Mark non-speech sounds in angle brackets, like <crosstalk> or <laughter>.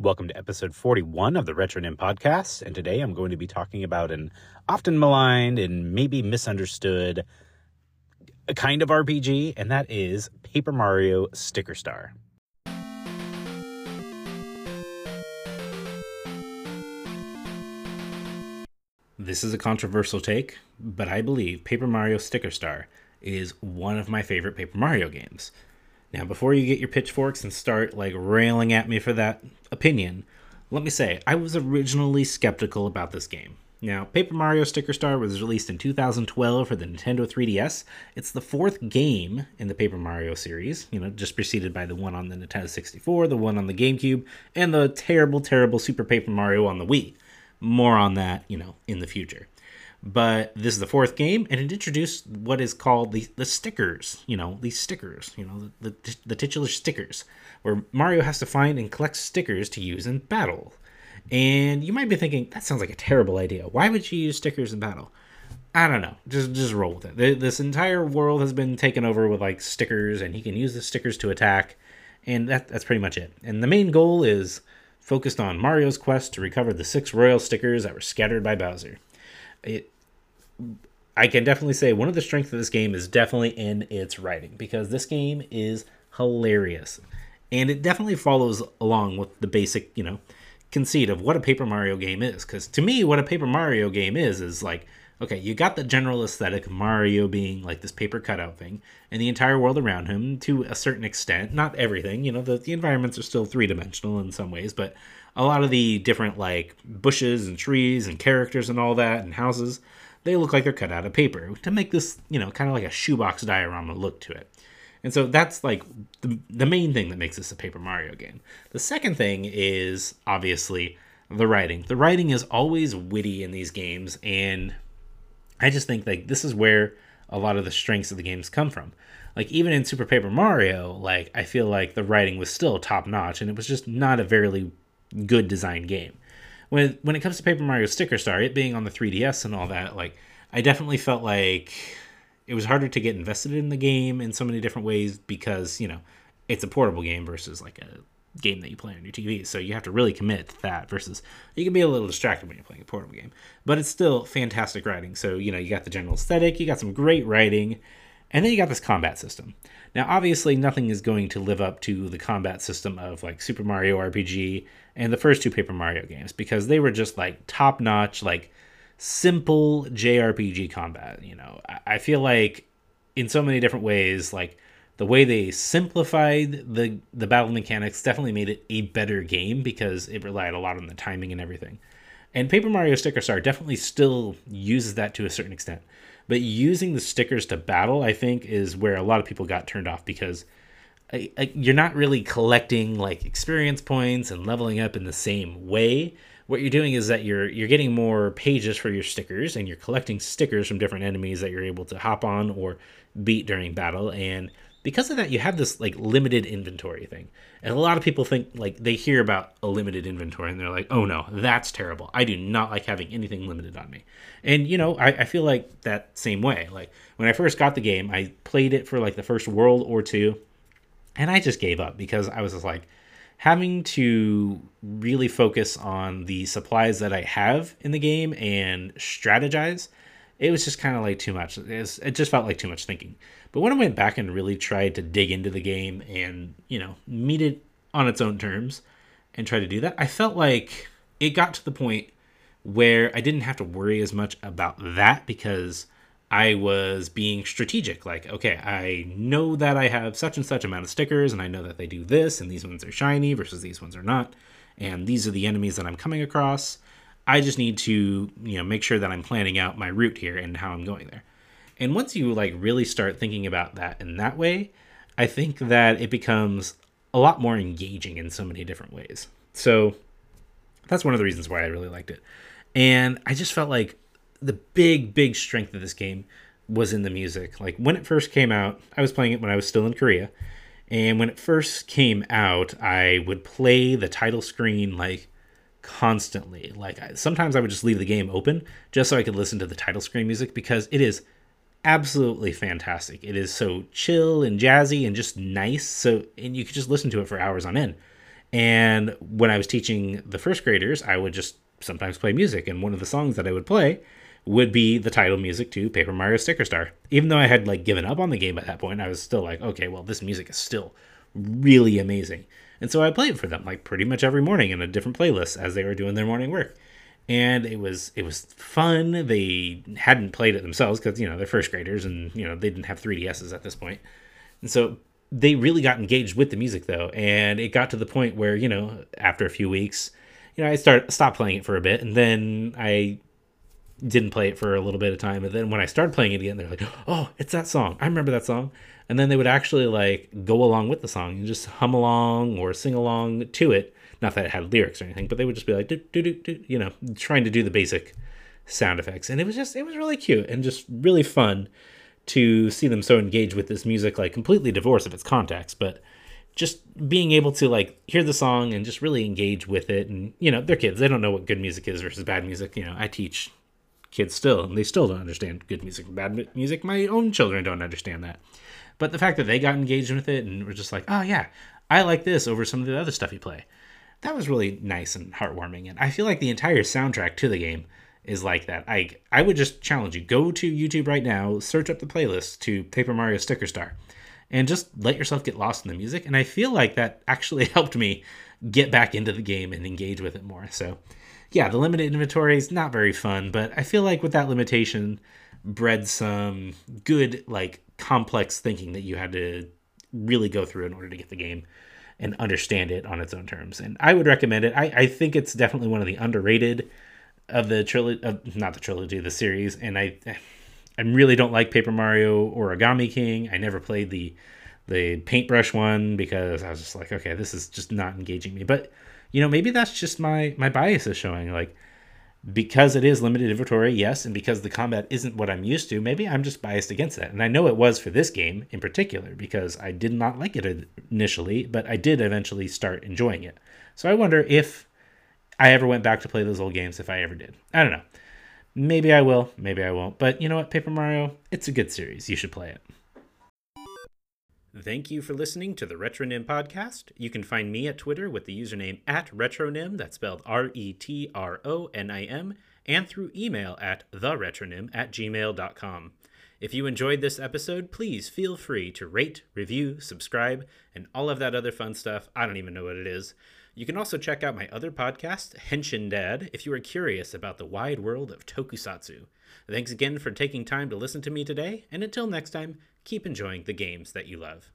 Welcome to episode 41 of the Retronym podcast. And today I'm going to be talking about an often maligned and maybe misunderstood kind of RPG, and that is Paper Mario Sticker Star. This is a controversial take, but I believe Paper Mario Sticker Star is one of my favorite Paper Mario games. Now, before you get your pitchforks and start like railing at me for that opinion, let me say I was originally skeptical about this game. Now, Paper Mario Sticker Star was released in 2012 for the Nintendo 3DS. It's the fourth game in the Paper Mario series, you know, just preceded by the one on the Nintendo 64, the one on the GameCube, and the terrible, terrible Super Paper Mario on the Wii. More on that, you know, in the future. But this is the fourth game, and it introduced what is called the, the stickers, you know, these stickers, you know, the, the, the titular stickers, where Mario has to find and collect stickers to use in battle. And you might be thinking, that sounds like a terrible idea. Why would you use stickers in battle? I don't know. Just just roll with it. This entire world has been taken over with like stickers, and he can use the stickers to attack, and that that's pretty much it. And the main goal is focused on Mario's quest to recover the six royal stickers that were scattered by Bowser. It I can definitely say one of the strengths of this game is definitely in its writing because this game is hilarious. And it definitely follows along with the basic, you know, conceit of what a Paper Mario game is. Because to me, what a Paper Mario game is, is like, okay, you got the general aesthetic of Mario being like this paper cutout thing, and the entire world around him to a certain extent. Not everything, you know, the, the environments are still three dimensional in some ways, but a lot of the different like bushes and trees and characters and all that and houses, they look like they're cut out of paper to make this, you know, kind of like a shoebox diorama look to it. And so that's like the, the main thing that makes this a Paper Mario game. The second thing is obviously the writing. The writing is always witty in these games, and I just think like this is where a lot of the strengths of the games come from. Like even in Super Paper Mario, like I feel like the writing was still top notch, and it was just not a very good designed game. When when it comes to Paper Mario Sticker Star, it being on the 3DS and all that, like I definitely felt like it was harder to get invested in the game in so many different ways because you know it's a portable game versus like a game that you play on your TV. So you have to really commit to that versus you can be a little distracted when you're playing a portable game. But it's still fantastic writing. So, you know, you got the general aesthetic, you got some great writing, and then you got this combat system. Now, obviously, nothing is going to live up to the combat system of like Super Mario RPG and the first two Paper Mario games because they were just like top notch, like simple JRPG combat. You know, I feel like in so many different ways, like the way they simplified the the battle mechanics definitely made it a better game because it relied a lot on the timing and everything. And Paper Mario Sticker Star definitely still uses that to a certain extent. But using the stickers to battle, I think, is where a lot of people got turned off because I, I, you're not really collecting like experience points and leveling up in the same way what you're doing is that you're you're getting more pages for your stickers and you're collecting stickers from different enemies that you're able to hop on or beat during battle and because of that you have this like limited inventory thing. And a lot of people think like they hear about a limited inventory and they're like oh no that's terrible. I do not like having anything limited on me. And you know I, I feel like that same way. Like when i first got the game i played it for like the first world or two and i just gave up because i was just like having to really focus on the supplies that I have in the game and strategize, it was just kind of like too much. It, was, it, just felt like too much thinking. But when I went back and really tried to dig into the game and, you know, meet it on its own terms and try to do that, I felt like it got to the point where I didn't have to worry as much about that because I was being strategic. Like, okay, I know that I have such and such amount of stickers, and I know that they do this, and these ones are shiny versus these ones are not, and these are the enemies that I'm coming across. I just need to, you know, make sure that I'm planning out my route here and how I'm going there. And once you like really start thinking about that in that way, I think that it becomes a lot more engaging in so many different ways. So that's one of the reasons why I really liked it. And I just felt like the big big strength of this game was in the music. Like when it first came out, I was playing it when I was still in Korea. And when it first came out, I would play the title screen like constantly. Like sometimes I would just leave the game open just so I could listen to the title screen music because it is absolutely fantastic. It is so chill and jazzy and just nice. So and you could just listen to it for hours on end. And when I was teaching the first graders, I would just sometimes play music. And one of the songs that I would play would be the title music to Paper Mario Sticker Star. Even though I had like given up on the game at that point, I was still like, okay, well, this music is still really amazing. And so I played for them like pretty much every morning in a different playlist as they were doing their morning work. And it was it was fun. They hadn't played it themselves because you know they're first graders and you know they didn't have 3DSs at this point. And so they really got engaged with the music though, and it got to the point where you know after a few weeks, you know I start stopped playing it for a bit, and then I didn't play it for a little bit of time, and then when I started playing it again, they're like, "Oh, it's that song! I remember that song." And then they would actually like go along with the song and just hum along or sing along to it. Not that it had lyrics or anything, but they would just be like, do, do, do, do, you know, trying to do the basic sound effects. And it was just, it was really cute and just really fun to see them so engaged with this music, like completely divorced of its context, but just being able to like hear the song and just really engage with it. And, you know, they're kids. They don't know what good music is versus bad music. You know, I teach kids still, and they still don't understand good music and bad music. My own children don't understand that. But the fact that they got engaged with it and were just like, oh, yeah, I like this over some of the other stuff you play. That was really nice and heartwarming. And I feel like the entire soundtrack to the game is like that. I I would just challenge you go to YouTube right now, search up the playlist to Paper Mario Sticker Star, and just let yourself get lost in the music. And I feel like that <laughs> actually helped me get back into the game and engage with it more. So, yeah, the limited inventory is not very fun, but I feel like with that limitation, bred some good like complex thinking that you had to really go through in order to get the game and understand it on its own terms. And I would recommend it. I, I think it's definitely one of the underrated of the trilogy, not the trilogy, the series. And I, I really don't like Paper Mario Origami King. I never played the the paintbrush one because I was just like, okay, this is just not engaging me. But you know, maybe that's just my my bias is showing. Like because it is limited inventory, yes, and because the combat isn't what I'm used to, maybe I'm just biased against that. And I know it was for this game in particular because I did not like it initially, but I did eventually start enjoying it. So I wonder if I ever went back to play those old games if I ever did. I don't know. Maybe I will, maybe I won't. But you know what, Paper Mario, it's a good series. You should play it. Thank you for listening to the Retronym podcast. You can find me at Twitter with the username at Retronym, that's spelled R E T R O N I M, and through email at theretronym at gmail.com. If you enjoyed this episode, please feel free to rate, review, subscribe, and all of that other fun stuff. I don't even know what it is. You can also check out my other podcast, Henshin Dad, if you are curious about the wide world of tokusatsu. Thanks again for taking time to listen to me today, and until next time, keep enjoying the games that you love.